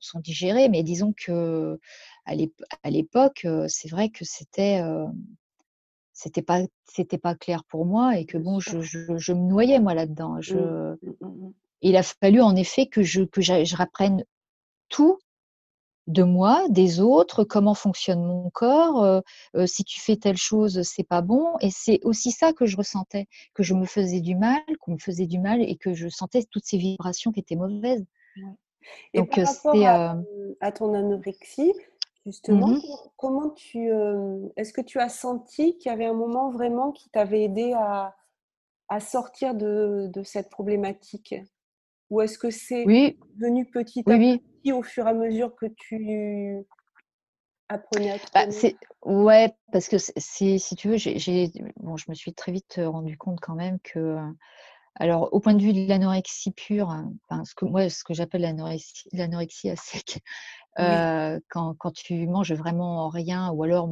sont, digérées. Mais disons que à l'époque, c'est vrai que c'était c'était pas c'était pas clair pour moi et que bon je, je, me noyais moi là-dedans. Je mmh, mmh, mmh, il a fallu en effet que je que je rapprenne tout de moi, des autres, comment fonctionne mon corps, si tu fais telle chose, c'est pas bon. Et c'est aussi ça que je ressentais, que je me faisais du mal, qu'on me faisait du mal et que je sentais toutes ces vibrations qui étaient mauvaises. Et Donc, par rapport à, à, ton anorexie, justement, mmh comment tu, est-ce que tu as senti qu'il y avait un moment vraiment qui t'avait aidé à, à sortir de, de cette problématique? Ou est-ce que c'est venu petit à petit au fur et à mesure que tu apprenais à te bah, Ouais, parce que si tu veux, j'ai, bon, je me suis très vite rendu compte quand même que, alors au point de vue de l'anorexie pure, hein, enfin, ce que moi, ce que j'appelle l'anorexie, à sec, quand, quand, tu manges vraiment rien, ou alors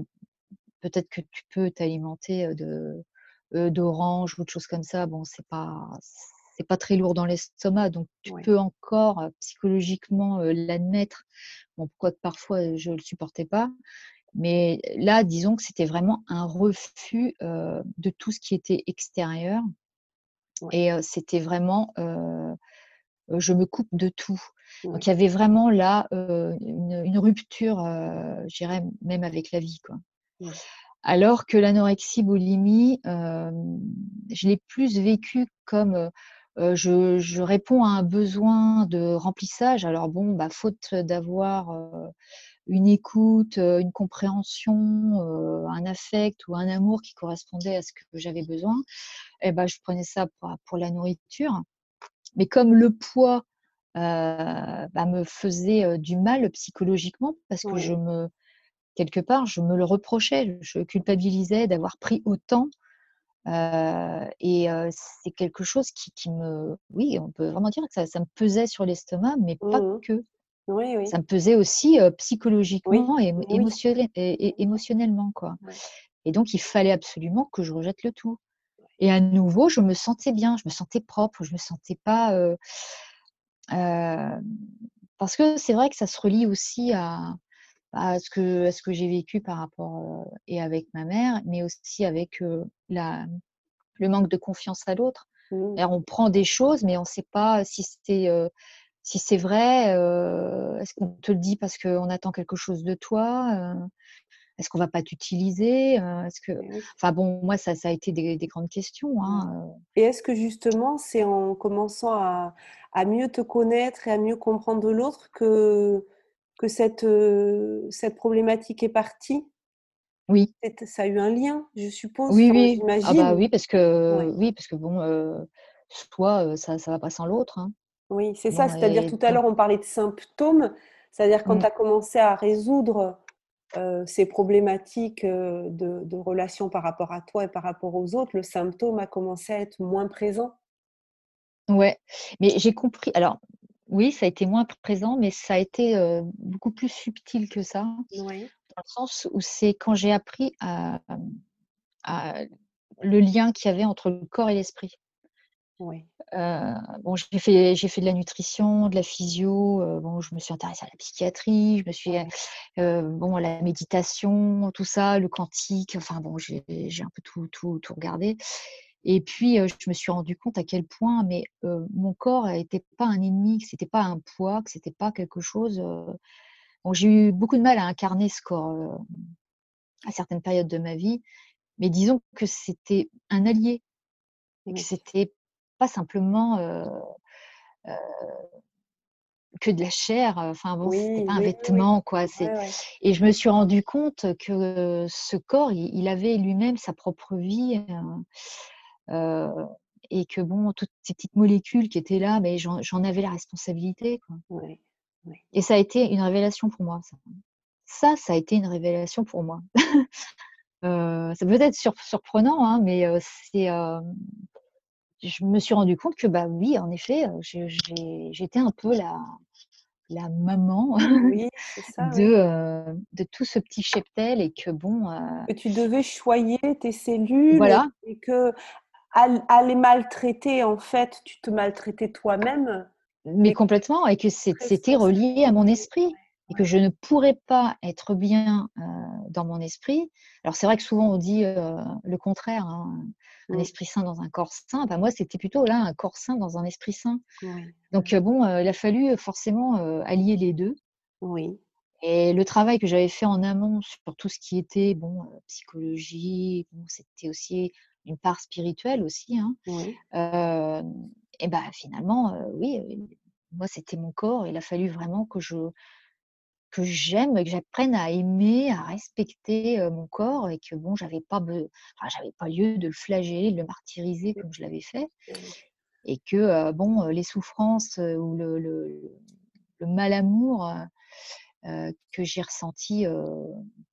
peut-être que tu peux t'alimenter de d'orange ou de choses comme ça, bon, c'est pas pas très lourd dans l'estomac, donc tu peux encore psychologiquement l'admettre. Bon, pourquoi que parfois je ne le supportais pas. Mais là, disons que c'était vraiment un refus de tout ce qui était extérieur. Et c'était vraiment, je me coupe de tout. Donc il y avait vraiment là une, rupture, je dirais même avec la vie. Quoi. Alors que l'anorexie boulimie, je l'ai plus vécu comme je, réponds à un besoin de remplissage. Alors bon, bah, faute d'avoir une écoute, une compréhension, un affect ou un amour qui correspondait à ce que j'avais besoin, eh ben, je prenais ça pour, la nourriture. Mais comme le poids bah, me faisait du mal psychologiquement, parce que je me, quelque part, je me le reprochais, je culpabilisais d'avoir pris autant et c'est quelque chose qui, me, oui, on peut vraiment dire que ça, me pesait sur l'estomac, mais pas mmh que. Ça me pesait aussi psychologiquement et, émotionnellement, quoi. Et donc, il fallait absolument que je rejette le tout. Et à nouveau, je me sentais bien, je me sentais propre, je me sentais pas. parce que c'est vrai que ça se relie aussi à, à ce que, ce que j'ai vécu par rapport et avec ma mère, mais aussi avec la, le manque de confiance à l'autre. Mmh. On prend des choses, mais on ne sait pas si c'est si c'est vrai. Est-ce qu'on te le dit parce qu'on attend quelque chose de toi Est-ce qu'on va pas t'utiliser Est-ce que, enfin bon, moi ça, ça a été des, des grandes questions. Mmh. Hein, et est-ce que justement c'est en commençant à, à mieux te connaître et à mieux comprendre l'autre que que cette, cette problématique est partie? Oui. Ça a eu un lien, je suppose. Oui, oui. Ah bah oui, parce que, oui, parce que bon, toi, ça ne va pas sans l'autre. Hein. Oui, c'est ça. C'est-à-dire, tout à l'heure, on parlait de symptômes. C'est-à-dire, quand mmh. tu as commencé à résoudre ces problématiques de, de relations par rapport à toi et par rapport aux autres, le symptôme a commencé à être moins présent? Ouais, mais j'ai compris. Alors, oui, ça a été moins présent, mais ça a été beaucoup plus subtil que ça. Dans le sens où c'est quand j'ai appris à, le lien qu'il y avait entre le corps et l'esprit. Oui. bon, j'ai fait, j'ai fait de la nutrition, de la physio. bon, je me suis intéressée à la psychiatrie. Je me suis, bon, à la méditation, tout ça, le quantique. Enfin bon, j'ai, un peu tout, tout, tout regardé. Et puis, je me suis rendu compte à quel point mais, mon corps n'était pas un ennemi, que ce n'était pas un poids, que ce n'était pas quelque chose. Bon, j'ai eu beaucoup de mal à incarner ce corps à certaines périodes de ma vie, mais disons que c'était un allié et que c'était pas simplement que de la chair. Enfin bon, c'était pas un vêtement, quoi. Et je me suis rendu compte que ce corps, il, il avait lui-même sa propre vie et que bon, toutes ces petites molécules qui étaient là, mais j'en avais la responsabilité. Et ça a été une révélation pour moi. Ça, ça, a été une révélation pour moi. ça peut être surprenant, hein, mais c'est. je me suis rendu compte que bah oui, en effet, j'étais un peu la, la maman Oui, c'est ça, de, oui. euh, de tout ce petit cheptel et que bon, euh, Que tu devais choyer tes cellules voilà, et que à à les maltraiter, en fait, tu te maltraitais toi-même mais complètement et que c'était relié à mon esprit et que je ne pourrais pas être bien, heu, dans mon esprit. Alors c'est vrai que souvent on dit, heu, le contraire, hein, un Mmh. esprit sain dans un corps sain. Bah, moi, c'était plutôt là, un corps sain dans un esprit sain. Oui, Donc, oui. bon, il a fallu, forcément, allier les 2 Oui, et le travail que j'avais fait en amont sur tout ce qui était, bon, psychologie, bon, c'était aussi une part spirituelle aussi, hein. oui, et bah, finalement, oui, moi, c'était mon corps. Il a fallu vraiment que je que j'aime que j'apprenne à aimer, à respecter, mon corps et que bon, j'avais pas be enfin, j'avais pas lieu de le flageller, de le martyriser comme je l'avais fait et que, bon, les souffrances, ou le le le malamour, heu heu, que j'ai ressenti,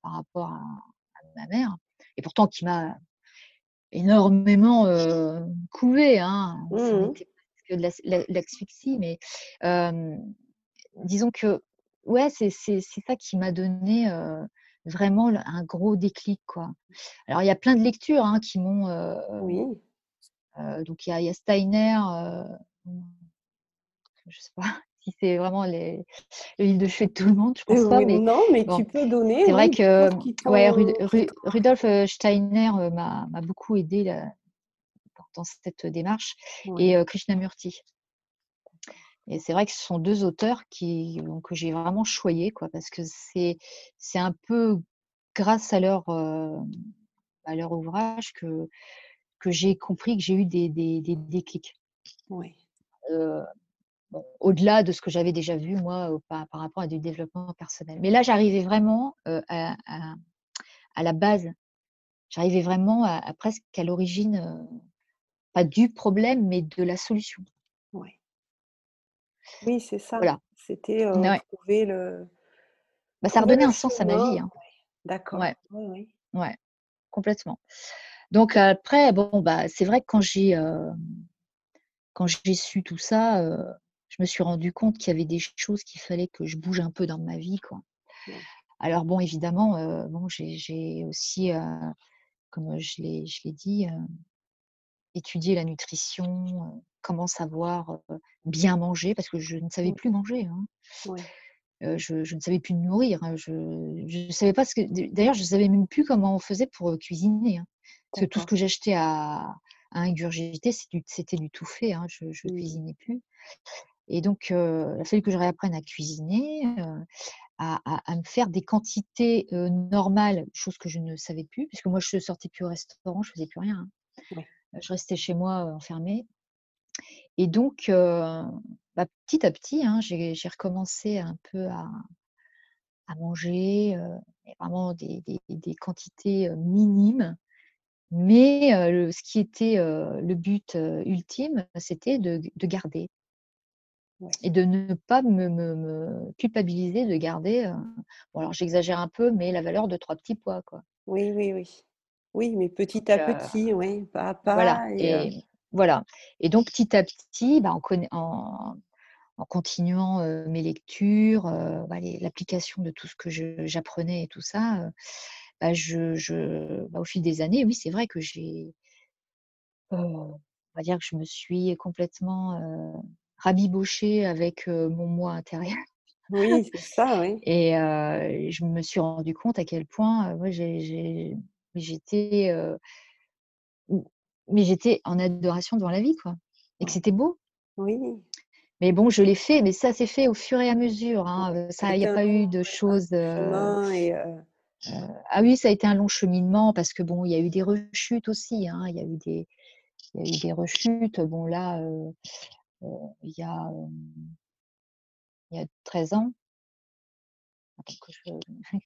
par rapport à à ma mère et pourtant qui m'a énormément, heu, couvée, hein. Mmh presque de l'as l'a l'asphyxie mais disons que ouais, c'est ça qui m'a donné, vraiment un gros déclic, quoi. Alors il y a plein de lectures, hein, qui m'ont, Oui. donc il y y a Steiner, je sais pas si c'est vraiment les le livre de chevet de tout le monde, je pense pas, mais non, mais bon, tu peux donner, c'est vrai que, ouais, Ru Rudolf, heu, Steiner, heu, m'a beaucoup aidée là, dans cette démarche et heu, Krishnamurti. Et c'est vrai que ce sont 2 auteurs qui que j'ai vraiment choyés, quoi, parce que c'est c'est un peu grâce à leur, heu, à leur ouvrage que que j'ai compris, que j'ai eu des des des déclics. Oui, bon, au-delà de ce que j'avais déjà vu moi, par par rapport à du développement personnel. Mais là, j'arrivais vraiment, heu, à à à la base. J'arrivais vraiment à à presque à l'origine, heu, pas du problème, mais de la solution. oui. Oui, c'est ça. Voilà. C'était, Ouais. trouver le Bah, ça redonnait un sens à ma vie, hein. D'accord. Ouais, Oui, oui. ouais, complètement. Donc après, bon, bah, c'est vrai que quand j'ai, hem, quand j'ai su tout ça, je me suis rendu compte qu'il y avait des choses qu'il fallait que je bouge un peu dans ma vie, quoi. Alors bon, évidemment, heu, bon, j'ai aussi, heu, comme je l'ai dit, heu, étudié la nutrition, comment savoir, bien manger parce que je ne savais plus manger, hein. je je ne savais plus me nourrir, hein. Je je savais pas ce que d'ailleurs, je savais même plus comment on faisait pour, cuisiner, hein. Parce que tout ce que j'achetais à à ingurgiter, du c'était du tout fait, hein. Je Mmh. cuisinais plus et donc il a fallu que je réapprenne à cuisiner, à à à me faire des quantités, normales, chose que je ne savais plus puisque moi je sortais plus au restaurant, je faisais plus rien, hein. Je restais chez moi, enfermée et donc bah, petit à petit, hein, j'ai recommencé un peu à à manger, vraiment des des des quantités, minimes. Mais le ce qui était, le but, ultime, c'était de de garder et de ne pas me me me culpabiliser de garder, heu, bon alors j'exagère un peu, mais la valeur de 3 petits pois, quoi. Oui, oui, oui. Oui, mais petit à heu, petit, oui, pas à voilà pas et et voilà et donc petit à petit, bah, en conna en en continuant, mes lectures, bah, l'application de tout ce que j'apprenais et tout ça, bah, je je bah, au fil des années, oui, c'est vrai que j'ai, on va dire que je me suis complètement, heu, rabibochée avec, mon moi intérieur oui, c'est ça, oui. et je me suis rendu compte à quel point, j'ai j'étais, mais j'étais en adoration devant la vie, quoi et que c'était beau. oui, Mais bon, je l'ai fait, mais ça s'est fait au fur et à mesure, hein, Ça il y été a pas eu de choses, et heu, ah oui, ça a été un long cheminement parce que bon, il y a eu des rechutes aussi, hein, il y a eu des il y a eu des rechutes. Bon là, il y a, il y a 13 ans,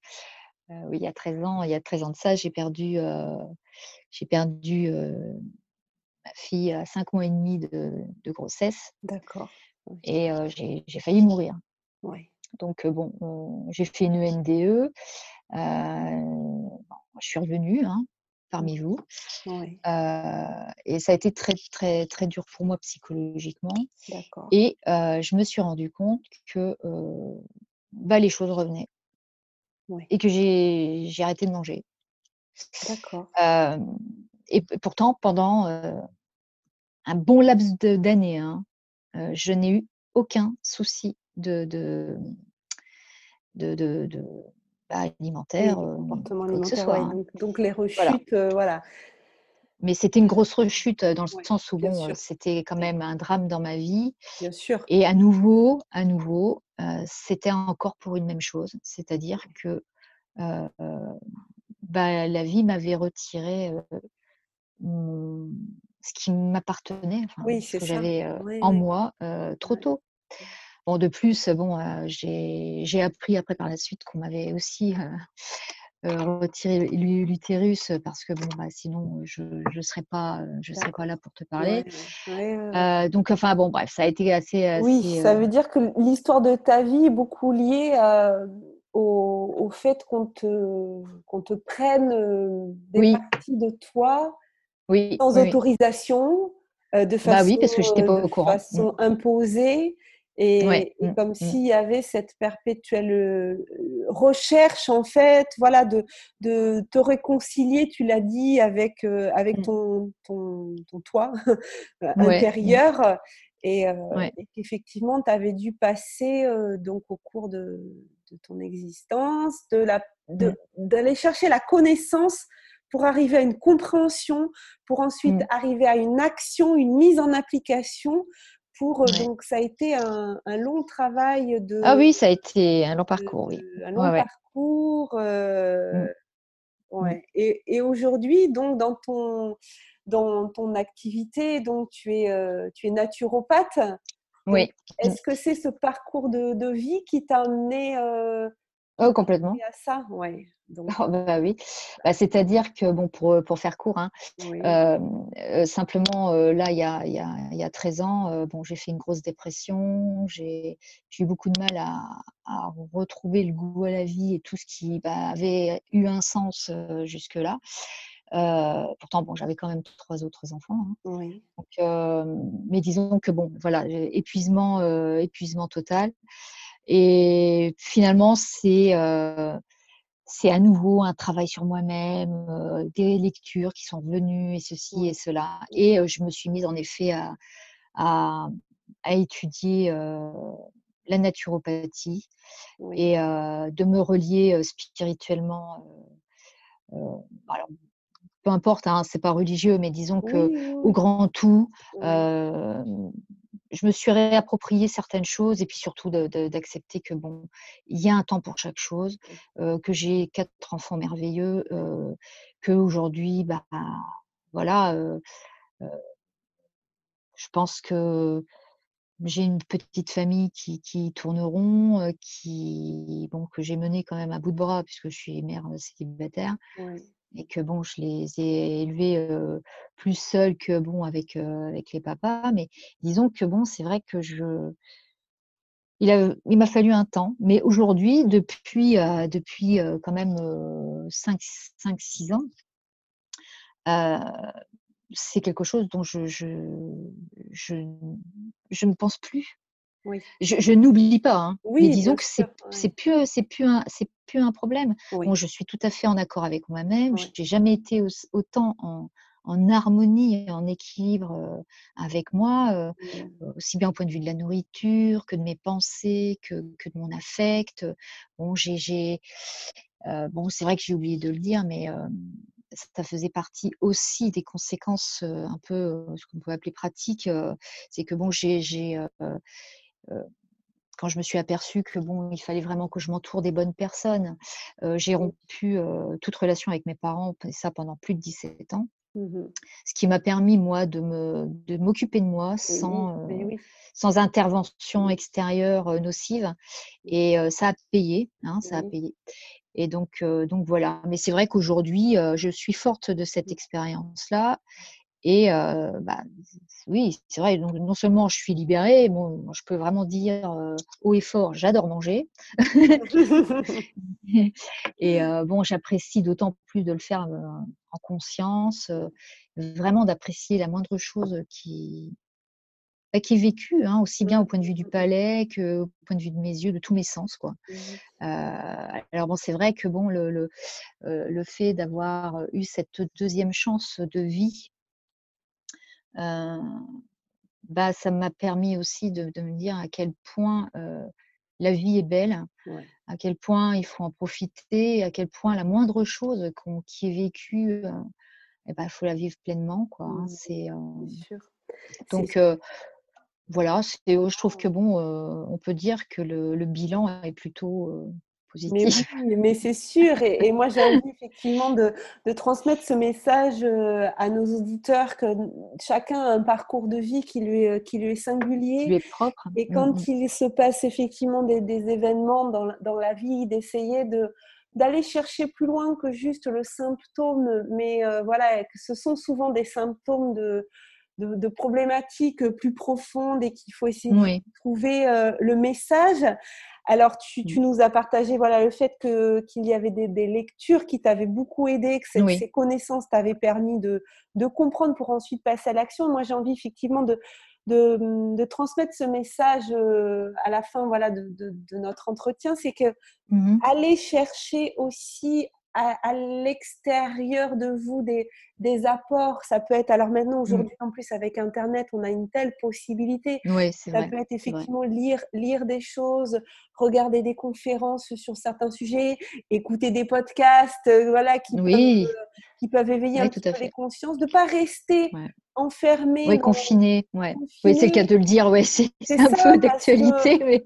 oui, il y a 13 ans il y a 13 ans de ça, j'ai perdu, j'ai perdu, ma fille à 5 mois et demi de de grossesse d'accord. Et heu, j'ai failli mourir. Donc bon, heu, j'ai fait une ENDE, bon, je suis revenue, hein, parmi vous. et ça a été très, très, très dur pour moi psychologiquement. Et je me suis rendu compte que bah, les choses revenaient. Et que j'ai arrêté de manger. D'accord. et pourtant, pendant un bon laps d'années, hein, je n'ai eu aucun souci de, de, de, alimentaire, comportement alimentaire, hein. donc, les rechutes, voilà. Mais c'était une grosse rechute dans le sens où bon, c'était quand même un drame dans ma vie. Bien sûr. Et à nouveau, à nouveau, c'était encore pour une même chose, c'est-à-dire que bah, la vie m'avait retiré ce qui m'appartenait, ce que j'avais en moi trop tôt. Bon, de plus, bon, j'ai appris après par la suite qu'on m'avait aussi retiré l'utérus parce que bon, bah, sinon je ne serais pas, je serais pas là pour te parler. donc, enfin bon, bref, ça a été assez. oui, ça veut dire que l'histoire de ta vie est beaucoup liée au, fait qu'on te, qu'on te prenne des parties de toi sans autorisation, de façon, bah oui, parce que pas au courant. De façon mmh. imposée. Et, mmh, comme mmh. s'il y avait cette perpétuelle recherche, en fait, voilà, de, de te réconcilier, tu l'as dit, avec, avec ton, ton, ton toit intérieur. Et, qu'effectivement, tu avais dû passer donc au cours de, de ton existence, de d'aller chercher la connaissance pour arriver à une compréhension, pour ensuite mmh. arriver à une action, une mise en application. Pour, Donc, ça a été un, long travail de. Ah oui, ça a été un long parcours, oui. Un long parcours. Euh, mmh. Mmh. Et, et aujourd'hui, donc, dans ton, dans ton activité, donc, tu es, euh, tu es naturopathe. Oui. Est-ce que c'est ce parcours de, de vie qui t'a amené euh, oh, complètement. à ça? Ouais. Oh, bah oui, bah, c'est-à-dire que, bon, pour, pour faire court, hein, euh, simplement, euh, là, il y a, y, a, y a 13 ans, euh, bon, j'ai fait une grosse dépression, j'ai eu beaucoup de mal à, à, retrouver le goût à la vie et tout ce qui bah, avait eu un sens jusque-là. pourtant, bon, j'avais quand même trois autres enfants. Hein. Oui. Donc, mais disons que, bon, voilà, épuisement, épuisement total. Et finalement, c'est c'est à nouveau un travail sur moi-même, des lectures qui sont venues et ceci et cela. Et je me suis mise en effet à, à, étudier la naturopathie et de me relier spirituellement. alors, peu importe, hein, c'est pas religieux, mais disons que au grand tout, je me suis réapproprié certaines choses et puis surtout d'accepter que bon, il y a un temps pour chaque chose, que j'ai quatre enfants merveilleux, euh, que aujourd'hui, bah, voilà, je pense que j'ai une petite famille qui, qui tourneront, qui bon que j'ai mené quand même à bout de bras puisque je suis mère célibataire et que bon, je les ai élevés plus seuls que bon avec avec les papas. Mais disons que bon, c'est vrai que je il a, il m'a fallu un temps, mais aujourd'hui, depuis depuis quand même 5-6 ans, c'est quelque chose dont je, je, je, je ne pense plus. Je, n'oublie pas, hein, mais disons que c'est c'est plus c'est plus un c'est plus un problème. Bon, je suis tout à fait en accord avec moi-même. Je J'ai jamais été autant en, en harmonie et en équilibre euh, avec moi, euh, aussi bien au point de vue de la nourriture que de mes pensées, que, que de mon affect. Bon, j'ai euh, bon, c'est vrai que j'ai oublié de le dire, mais ça faisait partie aussi des conséquences un peu ce qu'on peut appeler pratiques. c'est que bon, j'ai quand je me suis aperçue que bon, il fallait vraiment que je m'entoure des bonnes personnes, j'ai rompu toute relation avec mes parents, et ça pendant plus de 17 ans. Mmh Ce qui m'a permis, moi, de, me, de m'occuper de moi sans, sans intervention extérieure nocive. Et ça a payé, hein, ça a payé. Et donc, donc voilà. Mais c'est vrai qu'aujourd'hui, je suis forte de cette mmh. expérience-là. Et bah, oui, c'est vrai, donc, non seulement je suis libérée, bon, je peux vraiment dire haut et fort, j'adore manger. Et bon, j'apprécie d'autant plus de le faire en conscience, vraiment d'apprécier la moindre chose qui, bah, qui est vécue, hein, aussi bien au point de vue du palais que au point de vue de mes yeux, de tous mes sens. Quoi. Mmh alors bon, c'est vrai que bon, le, le, le fait d'avoir eu cette deuxième chance de vie, bah, ça m'a permis aussi de, de, me dire à quel point la vie est belle, à quel point il faut en profiter, à quel point la moindre chose qui est vécue, il eh ben, faut la vivre pleinement. Quoi, hein. mmh. c'est, donc, voilà, je trouve que bon, on peut dire que le, le bilan est plutôt mais, c'est sûr, et, moi j'ai envie effectivement de, de, transmettre ce message euh, à nos auditeurs que chacun a un parcours de vie qui lui, est, qui lui est singulier. Lui est propre. Et mmh, quand mmh. il se passe effectivement des, des événements dans, dans, la vie, d'essayer de d'aller chercher plus loin que juste le symptôme, mais euh, voilà, ce sont souvent des symptômes de, de, problématiques plus profondes et qu'il faut essayer de trouver euh, le message. Alors, tu, mmh. nous as partagé voilà, le fait que, qu'il y avait des, lectures qui t'avaient beaucoup aidé, que ces connaissances t'avaient permis de, de, comprendre pour ensuite passer à l'action. Moi, j'ai envie effectivement de, de, de, transmettre ce message euh, à la fin voilà, de, de notre entretien. C'est que mmh aller chercher aussi à, l'extérieur de vous des, des, apports. Ça peut être, alors maintenant, mmh. aujourd'hui, en plus, avec Internet, on a une telle possibilité. Oui, ça peut être effectivement lire, lire des choses, regarder des conférences sur certains sujets, écouter des podcasts, euh, voilà, qui, peuvent, euh, qui peuvent éveiller un petit peu les consciences, de ne pas rester enfermé. Oui, confiné. Ouais. Oui, c'est le cas de le dire. Ouais, c'est un peu d'actualité. Mais...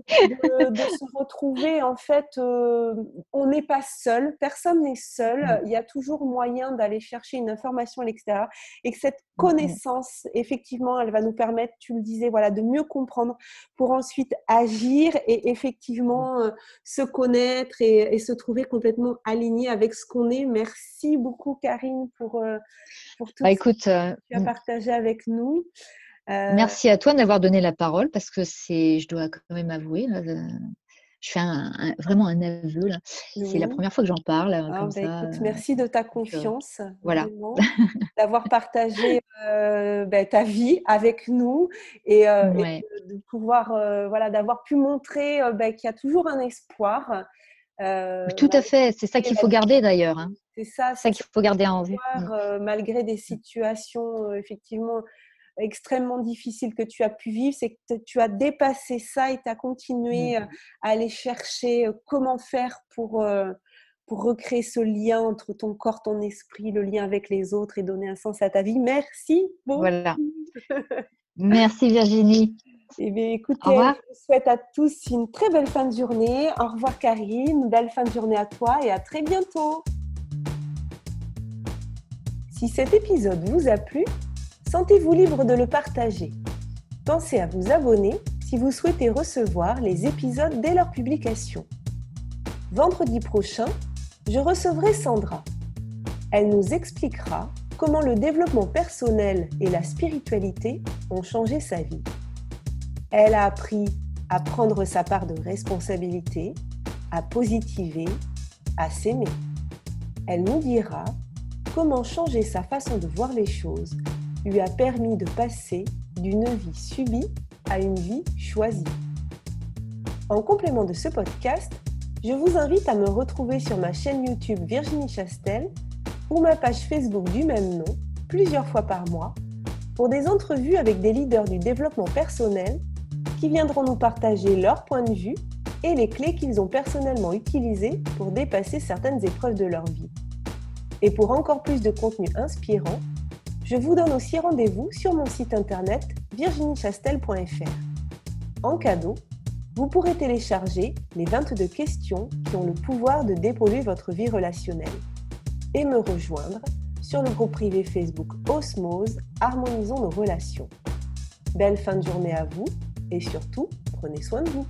de, se retrouver, en fait, euh, on n'est pas seul. Personne n'est seul. Mm. Il y a toujours moyen d'aller chercher une information à l'extérieur. Et que cette mm, mm. connaissance, effectivement, elle va nous permettre, tu le disais, voilà, de mieux comprendre pour ensuite agir et effectivement euh, se connaître et, se trouver complètement aligné avec ce qu'on est. Merci beaucoup, Karine, pour, euh, pour tout bah, écoute, que tu as partagé avec nous. Euh, Merci à toi d'avoir donné la parole parce que c'est, je dois quand même avouer, euh, je fais vraiment un aveu. C'est la première fois que j'en parle. Ah, bah, merci de ta euh, confiance. voilà. D'avoir partagé bah, ta vie avec nous et, de, pouvoir, voilà, d'avoir pu montrer bah, qu'il y a toujours un espoir. Tout à fait, c'est ça qu'il faut garder d'ailleurs. Hein. C'est ça, ça qu'il faut garder en vue. Euh, malgré des situations euh, effectivement extrêmement difficiles que tu as pu vivre, c'est que tu as dépassé ça et tu as continué mm. euh, à aller chercher comment faire pour, pour recréer ce lien entre ton corps, ton esprit, le lien avec les autres et donner un sens à ta vie. Merci beaucoup. Voilà. Merci Virginie. Eh bien, écoutez, je vous souhaite à tous une très belle fin de journée. Au revoir Karine, une belle fin de journée à toi et à très bientôt. Si cet épisode vous a plu, sentez-vous libre de le partager. Pensez à vous abonner si vous souhaitez recevoir les épisodes dès leur publication. Vendredi prochain, je recevrai Sandra. Elle nous expliquera comment le développement personnel et la spiritualité ont changé sa vie. Elle a appris à prendre sa part de responsabilité, à positiver, à s'aimer. Elle nous dira comment changer sa façon de voir les choses lui a permis de passer d'une vie subie à une vie choisie. En complément de ce podcast, je vous invite à me retrouver sur ma chaîne YouTube Virginie Chastel ou ma page Facebook du même nom plusieurs fois par mois pour des entrevues avec des leaders du développement personnel qui viendront nous partager leur point de vue et les clés qu'ils ont personnellement utilisées pour dépasser certaines épreuves de leur vie. Et pour encore plus de contenu inspirant, je vous donne aussi rendez-vous sur mon site internet virginiechastel.fr. En cadeau, vous pourrez télécharger les 22 questions qui ont le pouvoir de dépolluer votre vie relationnelle et me rejoindre sur le groupe privé Facebook Osmose Harmonisons nos relations. Belle fin de journée à vous et surtout, prenez soin de vous.